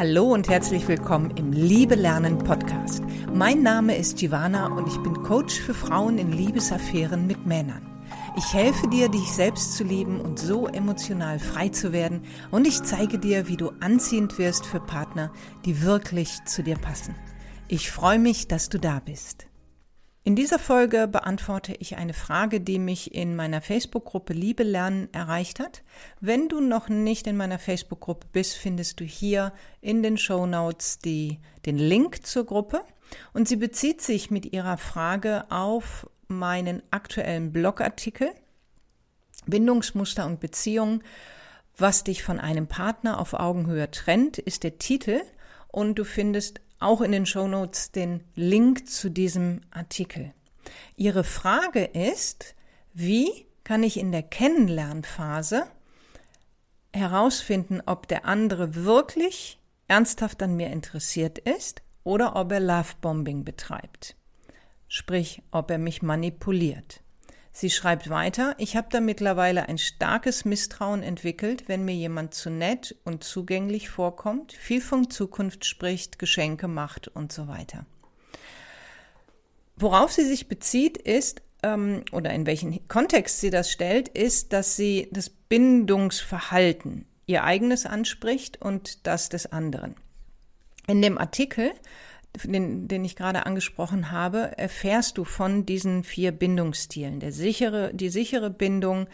Hallo und herzlich willkommen im Liebe Lernen Podcast. Mein Name ist Giovanna und ich bin Coach für Frauen in Liebesaffären mit Männern. Ich helfe dir, dich selbst zu lieben und so emotional frei zu werden und ich zeige dir, wie du anziehend wirst für Partner, die wirklich zu dir passen. Ich freue mich, dass du da bist. In dieser Folge beantworte ich eine Frage, die mich in meiner Facebook-Gruppe Liebe lernen erreicht hat. Wenn du noch nicht in meiner Facebook-Gruppe bist, findest du hier in den Show Notes den Link zur Gruppe. Und sie bezieht sich mit ihrer Frage auf meinen aktuellen Blogartikel Bindungsmuster und Beziehungen. Was dich von einem Partner auf Augenhöhe trennt, ist der Titel. Und du findest auch in den Shownotes den Link zu diesem Artikel. Ihre Frage ist, wie kann ich in der Kennenlernphase herausfinden, ob der andere wirklich ernsthaft an mir interessiert ist oder ob er Lovebombing betreibt. Sprich, ob er mich manipuliert. Sie schreibt weiter, ich habe da mittlerweile ein starkes Misstrauen entwickelt, wenn mir jemand zu nett und zugänglich vorkommt, viel von Zukunft spricht, Geschenke macht und so weiter. Worauf sie sich bezieht, ist, ähm, oder in welchen Kontext sie das stellt, ist, dass sie das Bindungsverhalten, ihr eigenes anspricht und das des anderen. In dem Artikel den, den ich gerade angesprochen habe, erfährst du von diesen vier Bindungsstilen. Der sichere, die sichere Bindung,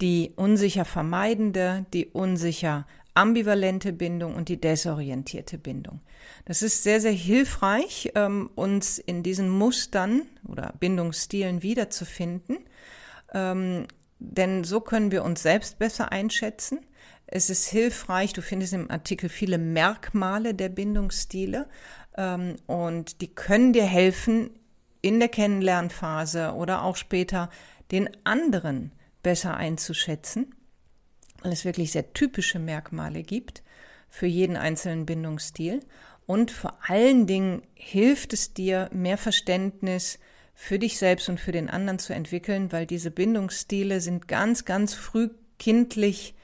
die unsicher vermeidende, die unsicher ambivalente Bindung und die desorientierte Bindung. Das ist sehr, sehr hilfreich, ähm, uns in diesen Mustern oder Bindungsstilen wiederzufinden, ähm, denn so können wir uns selbst besser einschätzen. Es ist hilfreich, du findest im Artikel viele Merkmale der Bindungsstile, ähm, und die können dir helfen, in der Kennenlernphase oder auch später den anderen besser einzuschätzen, weil es wirklich sehr typische Merkmale gibt für jeden einzelnen Bindungsstil. Und vor allen Dingen hilft es dir, mehr Verständnis für dich selbst und für den anderen zu entwickeln, weil diese Bindungsstile sind ganz, ganz früh kindlich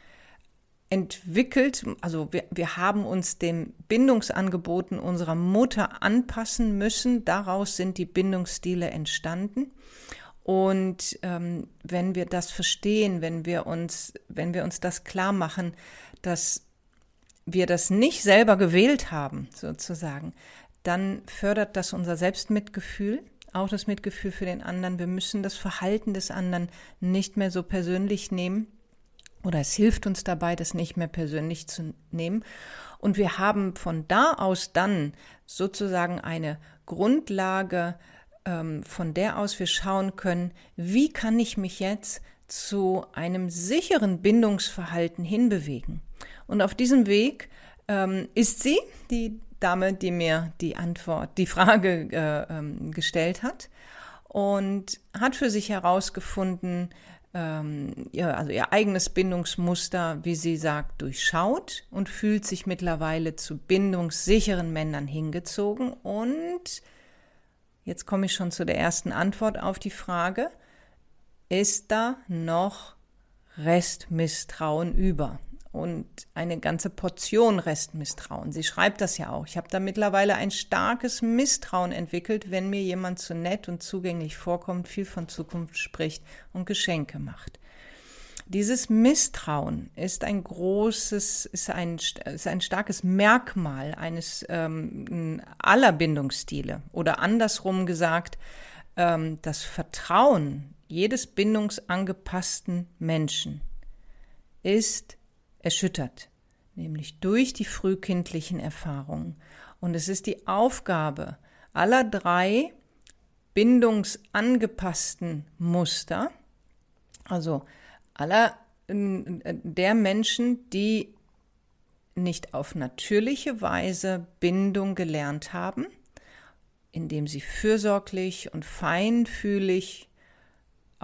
entwickelt, also wir, wir haben uns den Bindungsangeboten unserer Mutter anpassen müssen. Daraus sind die Bindungsstile entstanden. Und ähm, wenn wir das verstehen, wenn wir uns, wenn wir uns das klar machen, dass wir das nicht selber gewählt haben, sozusagen, dann fördert das unser Selbstmitgefühl, auch das Mitgefühl für den anderen. Wir müssen das Verhalten des anderen nicht mehr so persönlich nehmen, oder es hilft uns dabei, das nicht mehr persönlich zu nehmen. Und wir haben von da aus dann sozusagen eine Grundlage, ähm, von der aus wir schauen können, wie kann ich mich jetzt zu einem sicheren Bindungsverhalten hinbewegen. Und auf diesem Weg ähm, ist sie, die Dame, die mir die Antwort, die Frage äh, ähm, gestellt hat und hat für sich herausgefunden, ähm, ihr, also ihr eigenes Bindungsmuster, wie sie sagt, durchschaut und fühlt sich mittlerweile zu bindungssicheren Männern hingezogen. Und jetzt komme ich schon zu der ersten Antwort auf die Frage, ist da noch Restmisstrauen über? Und eine ganze Portion Restmisstrauen. Sie schreibt das ja auch. Ich habe da mittlerweile ein starkes Misstrauen entwickelt, wenn mir jemand zu nett und zugänglich vorkommt, viel von Zukunft spricht und Geschenke macht. Dieses Misstrauen ist ein großes, ist ein, ist ein starkes Merkmal eines ähm, aller Bindungsstile. Oder andersrum gesagt, ähm, das Vertrauen jedes bindungsangepassten Menschen ist erschüttert, nämlich durch die frühkindlichen Erfahrungen. Und es ist die Aufgabe aller drei bindungsangepassten Muster, also aller der Menschen, die nicht auf natürliche Weise Bindung gelernt haben, indem sie fürsorglich und feinfühlig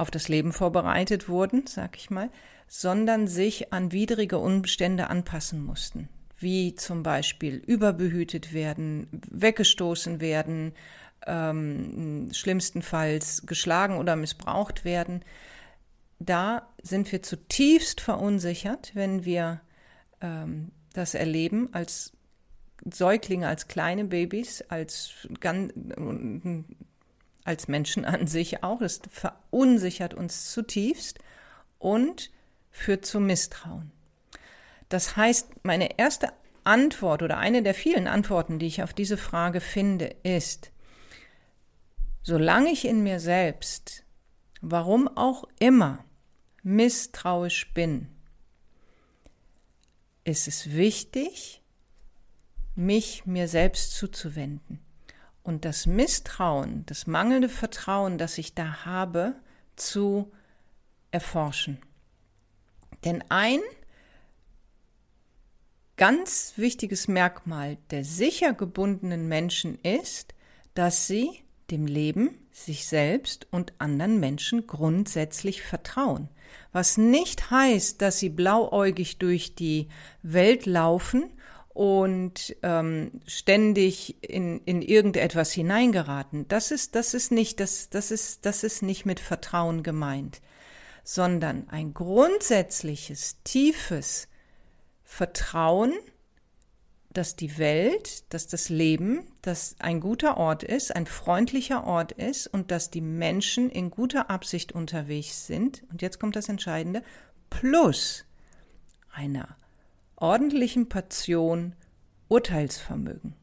auf das Leben vorbereitet wurden, sag ich mal, sondern sich an widrige Umstände anpassen mussten, wie zum Beispiel überbehütet werden, weggestoßen werden, ähm, schlimmstenfalls geschlagen oder missbraucht werden. Da sind wir zutiefst verunsichert, wenn wir ähm, das erleben als Säuglinge, als kleine Babys, als, als Menschen an sich auch. Das verunsichert uns zutiefst und führt zu Misstrauen. Das heißt, meine erste Antwort oder eine der vielen Antworten, die ich auf diese Frage finde, ist, solange ich in mir selbst, warum auch immer, misstrauisch bin, ist es wichtig, mich mir selbst zuzuwenden und das Misstrauen, das mangelnde Vertrauen, das ich da habe, zu erforschen. Denn ein ganz wichtiges Merkmal der sicher gebundenen Menschen ist, dass sie dem Leben, sich selbst und anderen Menschen grundsätzlich vertrauen. Was nicht heißt, dass sie blauäugig durch die Welt laufen und ähm, ständig in, in irgendetwas hineingeraten. Das ist, das ist nicht, das, das ist, das ist nicht mit Vertrauen gemeint, sondern ein grundsätzliches, tiefes Vertrauen, dass die Welt, dass das Leben, dass ein guter Ort ist, ein freundlicher Ort ist und dass die Menschen in guter Absicht unterwegs sind. Und jetzt kommt das Entscheidende, plus einer ordentlichen Portion Urteilsvermögen.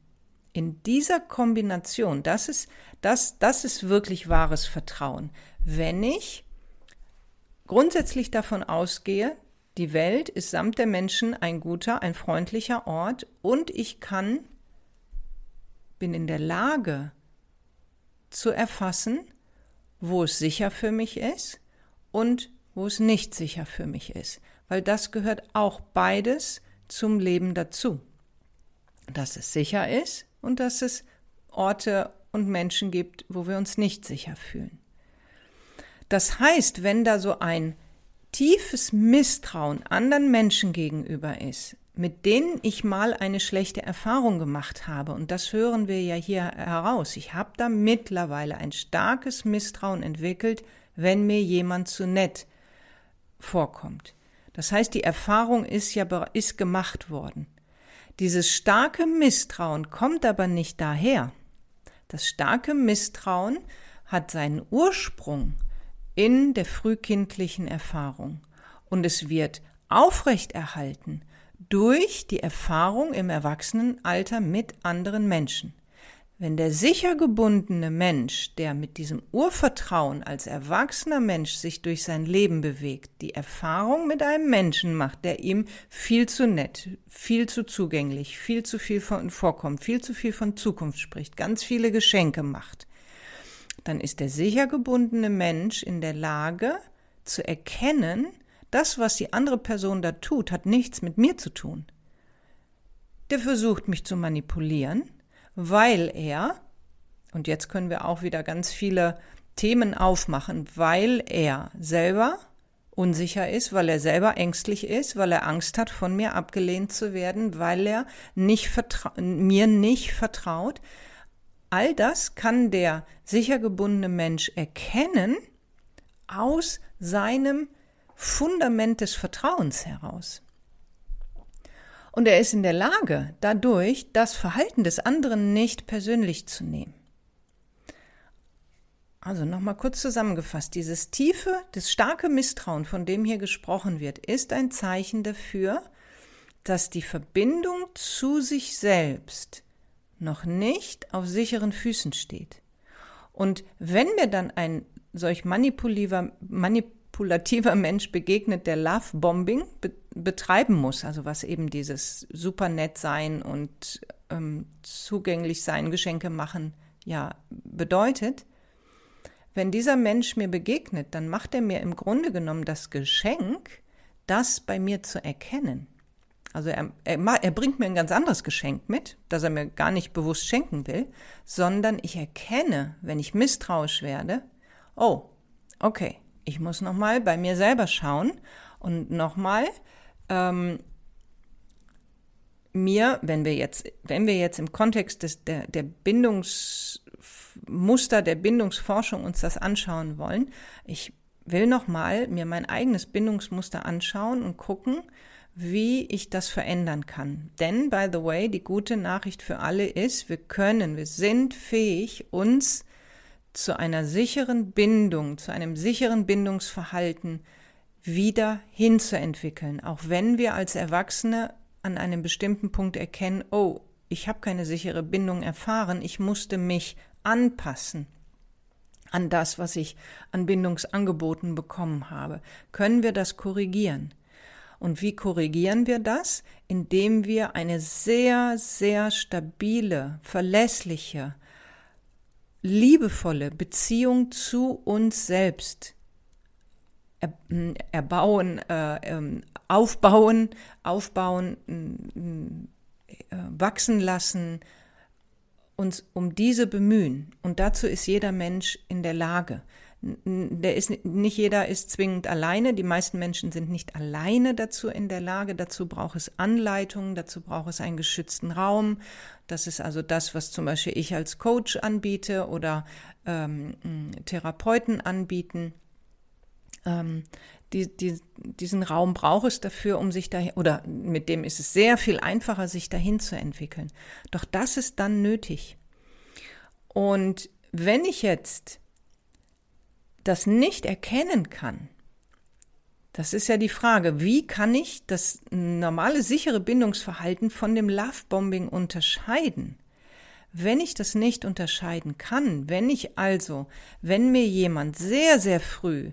In dieser Kombination, das ist, das, das ist wirklich wahres Vertrauen. Wenn ich grundsätzlich davon ausgehe, die Welt ist samt der Menschen ein guter, ein freundlicher Ort und ich kann, bin in der Lage zu erfassen, wo es sicher für mich ist und wo es nicht sicher für mich ist, weil das gehört auch beides zum Leben dazu. Dass es sicher ist und dass es Orte und Menschen gibt, wo wir uns nicht sicher fühlen. Das heißt, wenn da so ein tiefes Misstrauen anderen Menschen gegenüber ist, mit denen ich mal eine schlechte Erfahrung gemacht habe, und das hören wir ja hier heraus, ich habe da mittlerweile ein starkes Misstrauen entwickelt, wenn mir jemand zu nett vorkommt. Das heißt, die Erfahrung ist ja ist gemacht worden. Dieses starke Misstrauen kommt aber nicht daher. Das starke Misstrauen hat seinen Ursprung in der frühkindlichen Erfahrung. Und es wird aufrechterhalten durch die Erfahrung im Erwachsenenalter mit anderen Menschen. Wenn der sicher gebundene Mensch, der mit diesem Urvertrauen als erwachsener Mensch sich durch sein Leben bewegt, die Erfahrung mit einem Menschen macht, der ihm viel zu nett, viel zu zugänglich, viel zu viel von vorkommt, viel zu viel von Zukunft spricht, ganz viele Geschenke macht, dann ist der sicher gebundene Mensch in der Lage zu erkennen, das, was die andere Person da tut, hat nichts mit mir zu tun. Der versucht mich zu manipulieren, weil er, und jetzt können wir auch wieder ganz viele Themen aufmachen, weil er selber unsicher ist, weil er selber ängstlich ist, weil er Angst hat, von mir abgelehnt zu werden, weil er nicht mir nicht vertraut, All das kann der sicher gebundene Mensch erkennen aus seinem Fundament des Vertrauens heraus. Und er ist in der Lage, dadurch das Verhalten des anderen nicht persönlich zu nehmen. Also nochmal kurz zusammengefasst, dieses tiefe, das starke Misstrauen, von dem hier gesprochen wird, ist ein Zeichen dafür, dass die Verbindung zu sich selbst noch nicht auf sicheren Füßen steht. Und wenn mir dann ein solch manipulativer, manipulativer Mensch begegnet, der Love-Bombing be betreiben muss, also was eben dieses super nett sein und ähm, zugänglich sein, Geschenke machen, ja, bedeutet, wenn dieser Mensch mir begegnet, dann macht er mir im Grunde genommen das Geschenk, das bei mir zu erkennen. Also er, er, er, bringt mir ein ganz anderes Geschenk mit, das er mir gar nicht bewusst schenken will, sondern ich erkenne, wenn ich misstrauisch werde, oh, okay, ich muss nochmal bei mir selber schauen und nochmal ähm, mir, wenn wir jetzt, wenn wir jetzt im Kontext des, der, der Bindungsmuster, der Bindungsforschung uns das anschauen wollen, ich will nochmal mir mein eigenes Bindungsmuster anschauen und gucken, wie ich das verändern kann. Denn, by the way, die gute Nachricht für alle ist, wir können, wir sind fähig, uns zu einer sicheren Bindung, zu einem sicheren Bindungsverhalten wieder hinzuentwickeln, auch wenn wir als Erwachsene an einem bestimmten Punkt erkennen, oh, ich habe keine sichere Bindung erfahren, ich musste mich anpassen an das, was ich an Bindungsangeboten bekommen habe. Können wir das korrigieren? Und wie korrigieren wir das? Indem wir eine sehr, sehr stabile, verlässliche, liebevolle Beziehung zu uns selbst erbauen, äh, ähm, aufbauen, aufbauen, äh, wachsen lassen, uns um diese bemühen. Und dazu ist jeder Mensch in der Lage. Der ist, nicht jeder ist zwingend alleine. Die meisten Menschen sind nicht alleine dazu in der Lage. Dazu braucht es Anleitungen, dazu braucht es einen geschützten Raum. Das ist also das, was zum Beispiel ich als Coach anbiete oder ähm, Therapeuten anbieten. Ähm, die, die, diesen Raum braucht es dafür, um sich dahin, oder mit dem ist es sehr viel einfacher, sich dahin zu entwickeln. Doch das ist dann nötig. Und wenn ich jetzt das nicht erkennen kann, das ist ja die Frage, wie kann ich das normale sichere Bindungsverhalten von dem Lovebombing unterscheiden? Wenn ich das nicht unterscheiden kann, wenn ich also, wenn mir jemand sehr, sehr früh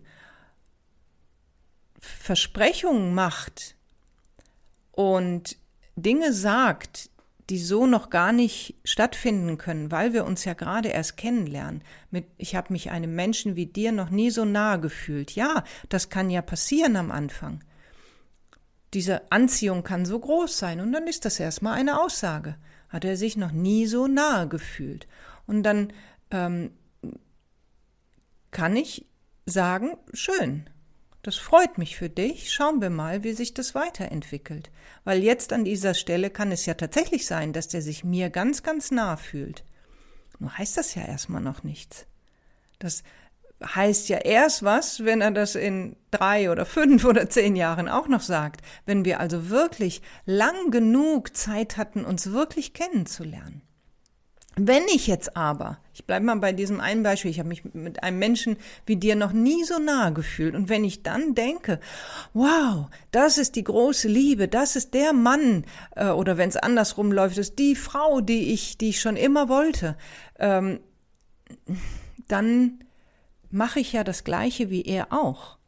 Versprechungen macht und Dinge sagt, die so noch gar nicht stattfinden können, weil wir uns ja gerade erst kennenlernen. Mit, ich habe mich einem Menschen wie dir noch nie so nahe gefühlt. Ja, das kann ja passieren am Anfang. Diese Anziehung kann so groß sein und dann ist das erstmal eine Aussage. Hat er sich noch nie so nahe gefühlt. Und dann ähm, kann ich sagen, schön, das freut mich für dich. Schauen wir mal, wie sich das weiterentwickelt. Weil jetzt an dieser Stelle kann es ja tatsächlich sein, dass der sich mir ganz, ganz nah fühlt. Nur heißt das ja erstmal noch nichts. Das heißt ja erst was, wenn er das in drei oder fünf oder zehn Jahren auch noch sagt. Wenn wir also wirklich lang genug Zeit hatten, uns wirklich kennenzulernen. Wenn ich jetzt aber, ich bleibe mal bei diesem einen Beispiel, ich habe mich mit einem Menschen wie dir noch nie so nahe gefühlt und wenn ich dann denke, wow, das ist die große Liebe, das ist der Mann äh, oder wenn es andersrum läuft, ist die Frau, die ich, die ich schon immer wollte, ähm, dann mache ich ja das Gleiche wie er auch.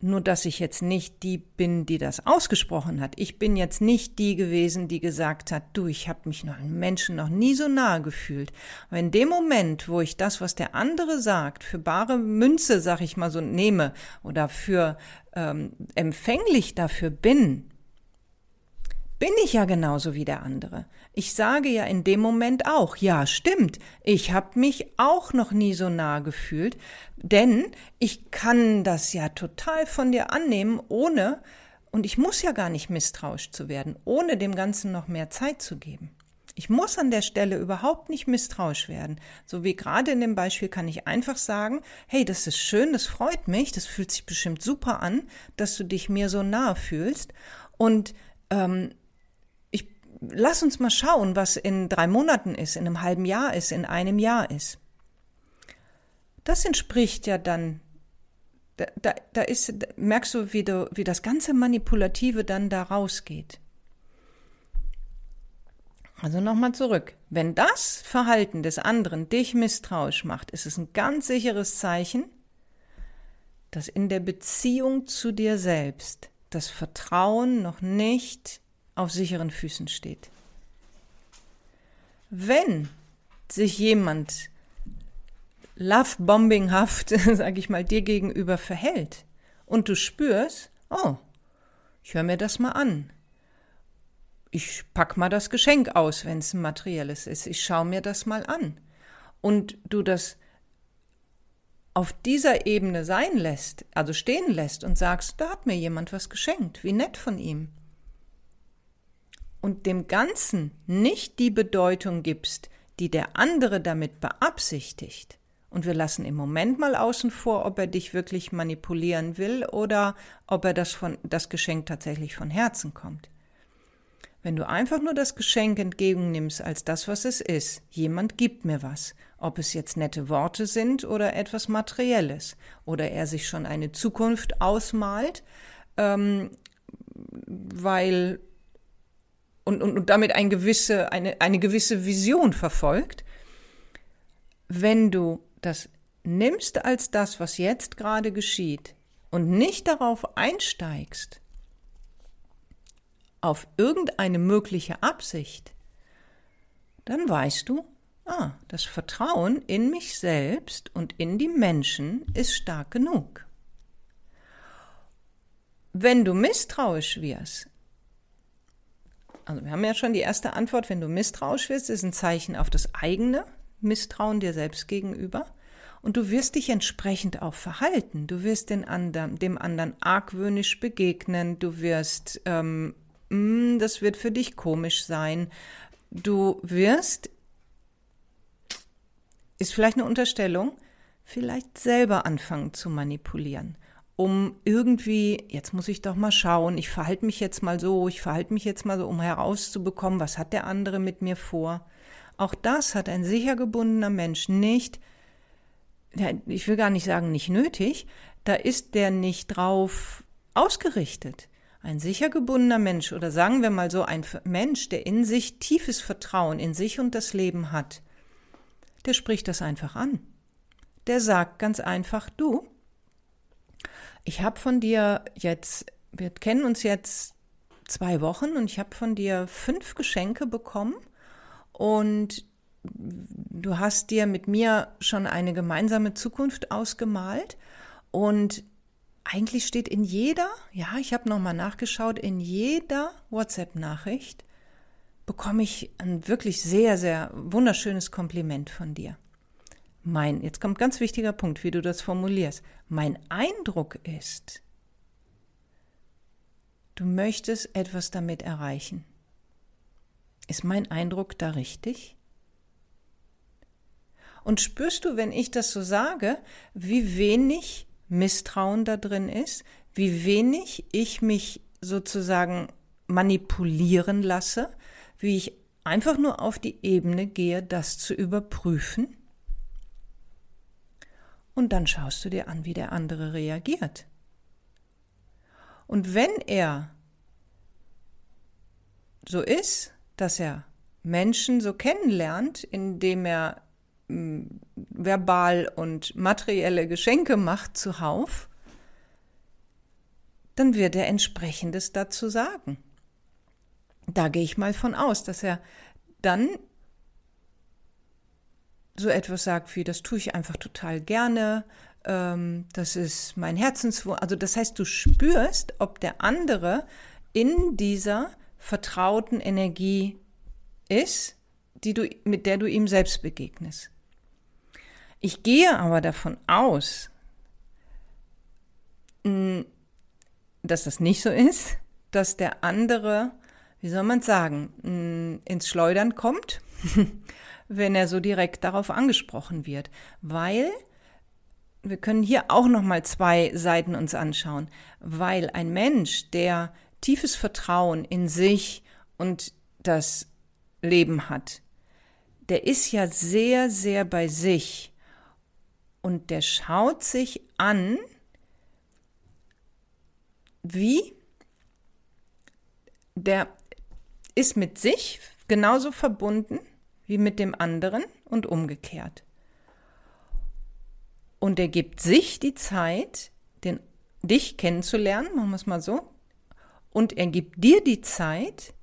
Nur dass ich jetzt nicht die bin, die das ausgesprochen hat. Ich bin jetzt nicht die gewesen, die gesagt hat, du, ich habe mich noch einem Menschen noch nie so nahe gefühlt. Aber in dem Moment, wo ich das, was der andere sagt, für bare Münze, sag ich mal so, nehme oder für ähm, empfänglich dafür bin, bin ich ja genauso wie der andere. Ich sage ja in dem Moment auch, ja, stimmt, ich habe mich auch noch nie so nah gefühlt, denn ich kann das ja total von dir annehmen, ohne, und ich muss ja gar nicht misstrauisch zu werden, ohne dem Ganzen noch mehr Zeit zu geben. Ich muss an der Stelle überhaupt nicht misstrauisch werden. So wie gerade in dem Beispiel kann ich einfach sagen, hey, das ist schön, das freut mich, das fühlt sich bestimmt super an, dass du dich mir so nahe fühlst. Und ähm, lass uns mal schauen, was in drei Monaten ist, in einem halben Jahr ist, in einem Jahr ist. Das entspricht ja dann, da, da, da ist, merkst du wie, du, wie das ganze Manipulative dann da rausgeht. Also nochmal zurück. Wenn das Verhalten des anderen dich misstrauisch macht, ist es ein ganz sicheres Zeichen, dass in der Beziehung zu dir selbst das Vertrauen noch nicht auf sicheren Füßen steht. Wenn sich jemand lovebombinghaft, sage ich mal, dir gegenüber verhält und du spürst, oh, ich höre mir das mal an. Ich pack mal das Geschenk aus, wenn es ein materielles ist. Ich schaue mir das mal an. Und du das auf dieser Ebene sein lässt, also stehen lässt und sagst, da hat mir jemand was geschenkt, wie nett von ihm und dem Ganzen nicht die Bedeutung gibst, die der andere damit beabsichtigt, Und wir lassen im Moment mal außen vor, ob er dich wirklich manipulieren will oder ob er das, von, das Geschenk tatsächlich von Herzen kommt. Wenn du einfach nur das Geschenk entgegennimmst als das, was es ist, jemand gibt mir was, ob es jetzt nette Worte sind oder etwas Materielles, oder er sich schon eine Zukunft ausmalt, ähm, weil und, und, und damit ein gewisse, eine, eine gewisse Vision verfolgt, wenn du das nimmst als das, was jetzt gerade geschieht und nicht darauf einsteigst, auf irgendeine mögliche Absicht, dann weißt du, ah, das Vertrauen in mich selbst und in die Menschen ist stark genug. Wenn du misstrauisch wirst, also wir haben ja schon die erste Antwort, wenn du misstrauisch wirst, ist ein Zeichen auf das eigene Misstrauen dir selbst gegenüber. Und du wirst dich entsprechend auch verhalten. Du wirst den anderen, dem anderen argwöhnisch begegnen. Du wirst, ähm, mh, mm, das wird für dich komisch sein. Du wirst, ist vielleicht eine Unterstellung, vielleicht selber anfangen zu manipulieren um irgendwie, jetzt muss ich doch mal schauen, ich verhalte mich jetzt mal so, ich verhalte mich jetzt mal so, um herauszubekommen, was hat der andere mit mir vor. Auch das hat ein sicher gebundener Mensch nicht, ich will gar nicht sagen nicht nötig, da ist der nicht drauf ausgerichtet. Ein sicher gebundener Mensch oder sagen wir mal so ein Mensch, der in sich tiefes Vertrauen in sich und das Leben hat, der spricht das einfach an. Der sagt ganz einfach, du, ich habe von dir jetzt, wir kennen uns jetzt zwei Wochen und ich habe von dir fünf Geschenke bekommen und du hast dir mit mir schon eine gemeinsame Zukunft ausgemalt und eigentlich steht in jeder, ja, ich habe nochmal nachgeschaut, in jeder WhatsApp-Nachricht bekomme ich ein wirklich sehr, sehr wunderschönes Kompliment von dir. Mein, jetzt kommt ganz wichtiger Punkt, wie du das formulierst. Mein Eindruck ist, du möchtest etwas damit erreichen. Ist mein Eindruck da richtig? Und spürst du, wenn ich das so sage, wie wenig Misstrauen da drin ist, wie wenig ich mich sozusagen manipulieren lasse, wie ich einfach nur auf die Ebene gehe, das zu überprüfen? Und dann schaust du dir an, wie der andere reagiert. Und wenn er so ist, dass er Menschen so kennenlernt, indem er hm, verbal und materielle Geschenke macht zuhauf, dann wird er entsprechendes dazu sagen. Da gehe ich mal von aus, dass er dann so etwas sagt wie, das tue ich einfach total gerne, ähm, das ist mein Herzenswunsch. Also das heißt, du spürst, ob der andere in dieser vertrauten Energie ist, die du, mit der du ihm selbst begegnest. Ich gehe aber davon aus, dass das nicht so ist, dass der andere, wie soll man sagen, ins Schleudern kommt wenn er so direkt darauf angesprochen wird, weil wir können hier auch noch mal zwei Seiten uns anschauen, weil ein Mensch, der tiefes Vertrauen in sich und das Leben hat, der ist ja sehr, sehr bei sich. Und der schaut sich an, wie der ist mit sich genauso verbunden wie mit dem anderen und umgekehrt. Und er gibt sich die Zeit, den, dich kennenzulernen, machen wir es mal so, und er gibt dir die Zeit,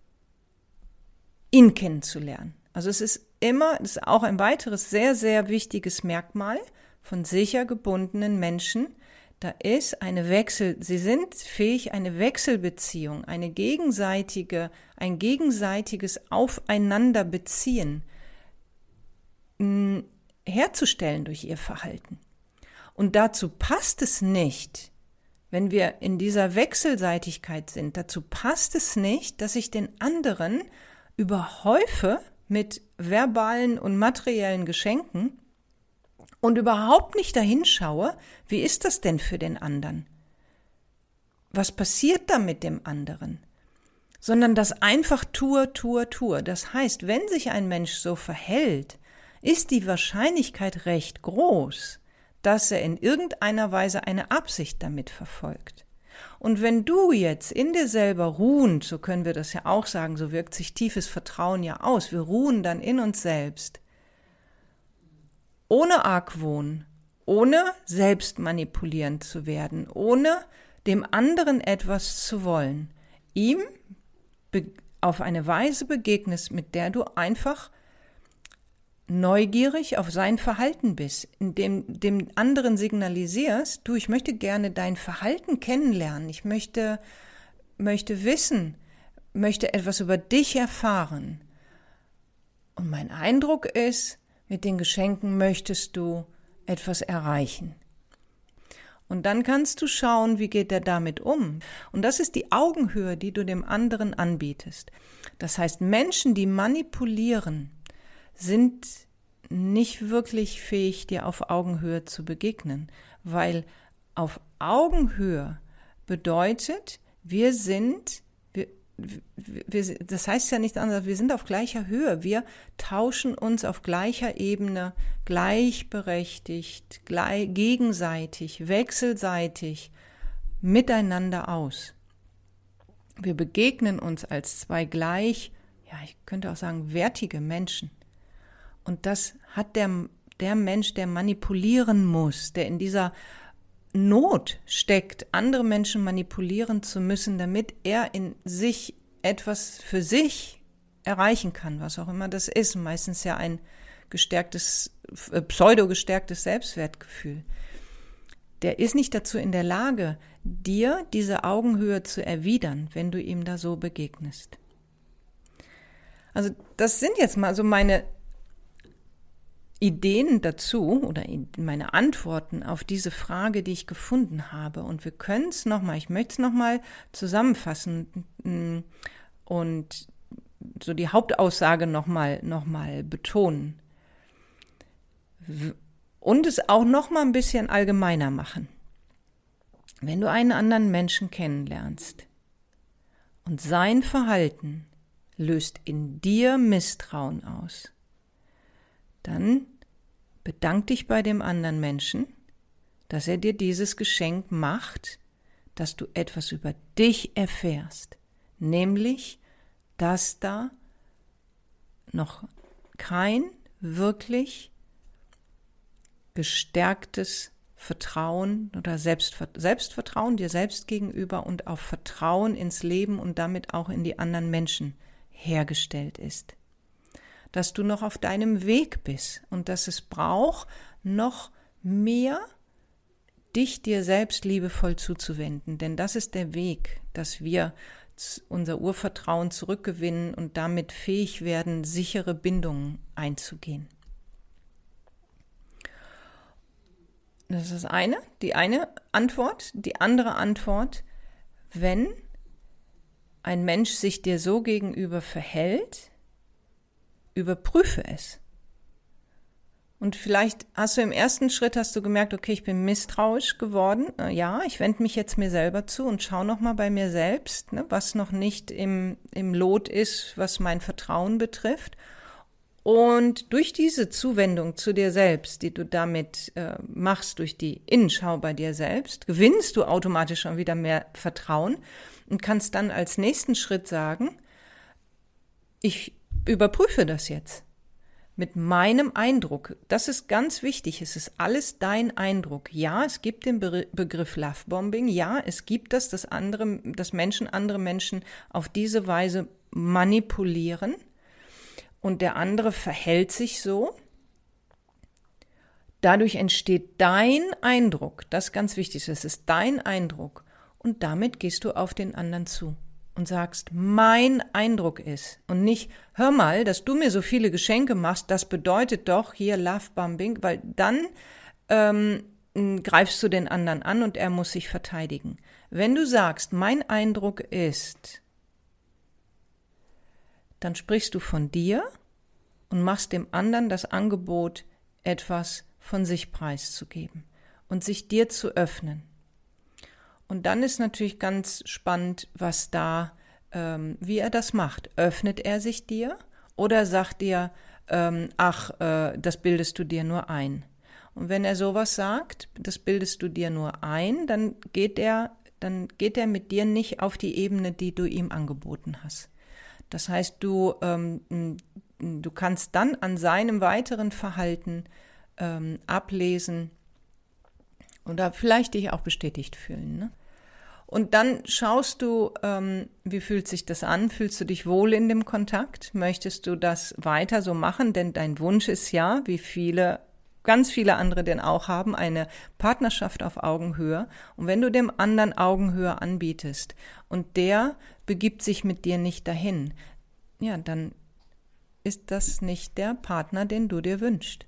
ihn kennenzulernen. Also es ist immer, das ist auch ein weiteres sehr, sehr wichtiges Merkmal von sicher gebundenen Menschen, da ist eine Wechsel, sie sind fähig, eine Wechselbeziehung, eine gegenseitige, ein gegenseitiges Aufeinanderbeziehen herzustellen durch ihr Verhalten. Und dazu passt es nicht, wenn wir in dieser Wechselseitigkeit sind, dazu passt es nicht, dass ich den anderen überhäufe mit verbalen und materiellen Geschenken und überhaupt nicht dahin schaue, wie ist das denn für den anderen? Was passiert da mit dem anderen? Sondern das einfach tue, tue, tue. Das heißt, wenn sich ein Mensch so verhält, ist die Wahrscheinlichkeit recht groß, dass er in irgendeiner Weise eine Absicht damit verfolgt. Und wenn du jetzt in dir selber ruhend, so können wir das ja auch sagen, so wirkt sich tiefes Vertrauen ja aus, wir ruhen dann in uns selbst, ohne Argwohn, ohne selbst manipulierend zu werden, ohne dem anderen etwas zu wollen, ihm auf eine Weise begegnest, mit der du einfach neugierig auf sein Verhalten bist, indem dem anderen signalisierst, du, ich möchte gerne dein Verhalten kennenlernen, ich möchte, möchte wissen, möchte etwas über dich erfahren. Und mein Eindruck ist, mit den Geschenken möchtest du etwas erreichen. Und dann kannst du schauen, wie geht er damit um. Und das ist die Augenhöhe, die du dem anderen anbietest. Das heißt, Menschen, die manipulieren, sind nicht wirklich fähig, dir auf Augenhöhe zu begegnen, weil auf Augenhöhe bedeutet, wir sind, wir, wir, das heißt ja nichts anderes, wir sind auf gleicher Höhe, wir tauschen uns auf gleicher Ebene gleichberechtigt, gleich, gegenseitig, wechselseitig miteinander aus. Wir begegnen uns als zwei gleich, ja, ich könnte auch sagen, wertige Menschen. Und das hat der, der Mensch, der manipulieren muss, der in dieser Not steckt, andere Menschen manipulieren zu müssen, damit er in sich etwas für sich erreichen kann, was auch immer das ist. Meistens ja ein gestärktes, äh, pseudo-gestärktes Selbstwertgefühl. Der ist nicht dazu in der Lage, dir diese Augenhöhe zu erwidern, wenn du ihm da so begegnest. Also das sind jetzt mal so meine Ideen dazu oder meine Antworten auf diese Frage, die ich gefunden habe. Und wir können es nochmal, ich möchte es nochmal zusammenfassen mm, und so die Hauptaussage nochmal noch mal betonen. Und es auch nochmal ein bisschen allgemeiner machen. Wenn du einen anderen Menschen kennenlernst und sein Verhalten löst in dir Misstrauen aus, dann bedank dich bei dem anderen Menschen, dass er dir dieses Geschenk macht, dass du etwas über dich erfährst, nämlich, dass da noch kein wirklich gestärktes Vertrauen oder Selbstvertrauen dir selbst gegenüber und auch Vertrauen ins Leben und damit auch in die anderen Menschen hergestellt ist dass du noch auf deinem Weg bist und dass es braucht, noch mehr dich dir selbst liebevoll zuzuwenden. Denn das ist der Weg, dass wir unser Urvertrauen zurückgewinnen und damit fähig werden, sichere Bindungen einzugehen. Das ist das eine, die eine Antwort. Die andere Antwort, wenn ein Mensch sich dir so gegenüber verhält, überprüfe es. Und vielleicht hast du im ersten Schritt hast du gemerkt, okay, ich bin misstrauisch geworden. Äh, ja, ich wende mich jetzt mir selber zu und schaue noch mal bei mir selbst, ne, was noch nicht im, im Lot ist, was mein Vertrauen betrifft. Und durch diese Zuwendung zu dir selbst, die du damit äh, machst, durch die Innenschau bei dir selbst, gewinnst du automatisch schon wieder mehr Vertrauen und kannst dann als nächsten Schritt sagen, ich überprüfe das jetzt mit meinem Eindruck. Das ist ganz wichtig. Es ist alles dein Eindruck. Ja, es gibt den Be Begriff Lovebombing. Ja, es gibt das, dass andere, dass Menschen andere Menschen auf diese Weise manipulieren und der andere verhält sich so. Dadurch entsteht dein Eindruck. Das ist ganz wichtig. Es ist dein Eindruck. Und damit gehst du auf den anderen zu und sagst, mein Eindruck ist und nicht, hör mal, dass du mir so viele Geschenke machst, das bedeutet doch hier Lovebombing, weil dann ähm, greifst du den anderen an und er muss sich verteidigen. Wenn du sagst, mein Eindruck ist, dann sprichst du von dir und machst dem anderen das Angebot, etwas von sich preiszugeben und sich dir zu öffnen. Und dann ist natürlich ganz spannend, was da, ähm, wie er das macht. Öffnet er sich dir oder sagt dir, ähm, ach, äh, das bildest du dir nur ein? Und wenn er sowas sagt, das bildest du dir nur ein, dann geht er, dann geht er mit dir nicht auf die Ebene, die du ihm angeboten hast. Das heißt, du, ähm, du kannst dann an seinem weiteren Verhalten ähm, ablesen oder vielleicht dich auch bestätigt fühlen. Ne? Und dann schaust du, ähm, wie fühlt sich das an? Fühlst du dich wohl in dem Kontakt? Möchtest du das weiter so machen? Denn dein Wunsch ist ja, wie viele ganz viele andere denn auch haben, eine Partnerschaft auf Augenhöhe. Und wenn du dem anderen Augenhöhe anbietest und der begibt sich mit dir nicht dahin, ja, dann ist das nicht der Partner, den du dir wünschst.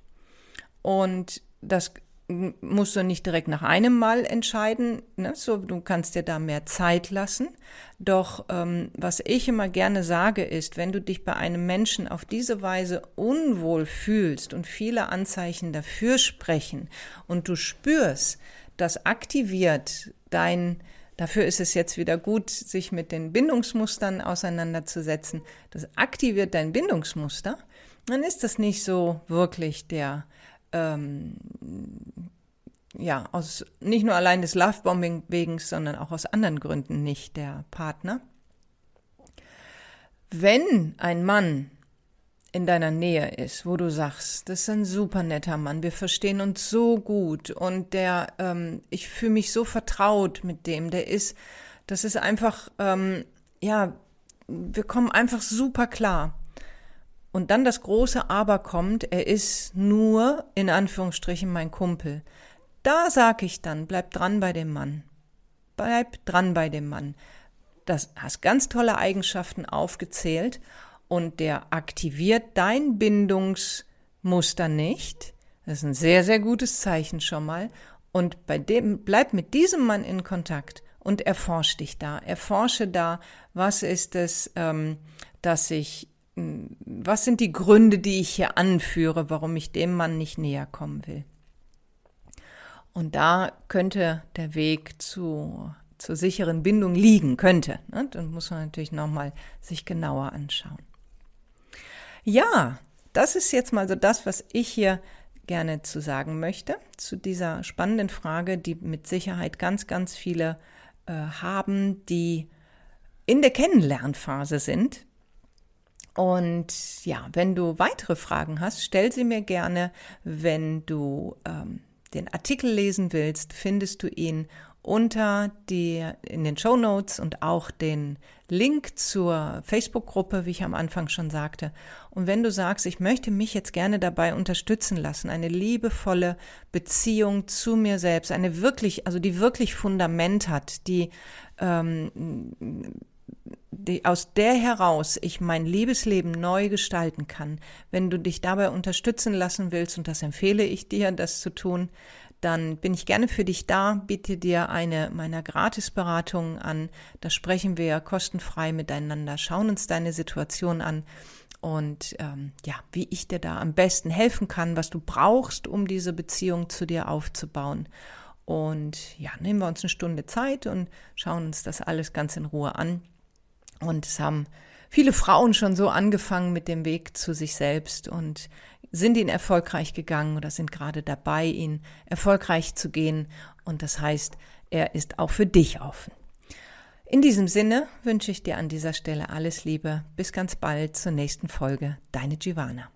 Und das musst du nicht direkt nach einem Mal entscheiden. Ne? So, du kannst dir da mehr Zeit lassen. Doch ähm, was ich immer gerne sage ist, wenn du dich bei einem Menschen auf diese Weise unwohl fühlst und viele Anzeichen dafür sprechen und du spürst, das aktiviert dein Dafür ist es jetzt wieder gut, sich mit den Bindungsmustern auseinanderzusetzen. Das aktiviert dein Bindungsmuster. Dann ist das nicht so wirklich der ähm, ja, aus nicht nur allein des Lovebombing wegen, sondern auch aus anderen Gründen nicht der Partner. Wenn ein Mann in deiner Nähe ist, wo du sagst, das ist ein super netter Mann, wir verstehen uns so gut und der, ähm, ich fühle mich so vertraut mit dem, der ist, das ist einfach, ähm, ja, wir kommen einfach super klar. Und dann das große Aber kommt, er ist nur in Anführungsstrichen mein Kumpel. Da sag ich dann, bleib dran bei dem Mann. Bleib dran bei dem Mann. Das hast ganz tolle Eigenschaften aufgezählt und der aktiviert dein Bindungsmuster nicht. Das ist ein sehr, sehr gutes Zeichen schon mal. Und bei dem, bleib mit diesem Mann in Kontakt und erforsche dich da. Erforsche da, was ist es, ähm, dass ich was sind die Gründe, die ich hier anführe, warum ich dem Mann nicht näher kommen will? Und da könnte der Weg zu, zur sicheren Bindung liegen, könnte. Ne? Dann muss man natürlich nochmal sich genauer anschauen. Ja, das ist jetzt mal so das, was ich hier gerne zu sagen möchte zu dieser spannenden Frage, die mit Sicherheit ganz, ganz viele äh, haben, die in der Kennenlernphase sind, und ja, wenn du weitere Fragen hast, stell sie mir gerne. Wenn du ähm, den Artikel lesen willst, findest du ihn unter die, in den Show Notes und auch den Link zur Facebook-Gruppe, wie ich am Anfang schon sagte. Und wenn du sagst, ich möchte mich jetzt gerne dabei unterstützen lassen, eine liebevolle Beziehung zu mir selbst, eine wirklich, also die wirklich Fundament hat, die ähm, die, aus der heraus ich mein Liebesleben neu gestalten kann, wenn du dich dabei unterstützen lassen willst, und das empfehle ich dir, das zu tun, dann bin ich gerne für dich da, biete dir eine meiner Gratisberatungen an. Da sprechen wir kostenfrei miteinander, schauen uns deine Situation an und ähm, ja, wie ich dir da am besten helfen kann, was du brauchst, um diese Beziehung zu dir aufzubauen. Und ja, nehmen wir uns eine Stunde Zeit und schauen uns das alles ganz in Ruhe an. Und es haben viele Frauen schon so angefangen mit dem Weg zu sich selbst und sind ihn erfolgreich gegangen oder sind gerade dabei, ihn erfolgreich zu gehen. Und das heißt, er ist auch für dich offen. In diesem Sinne wünsche ich dir an dieser Stelle alles Liebe. Bis ganz bald zur nächsten Folge. Deine Giovanna.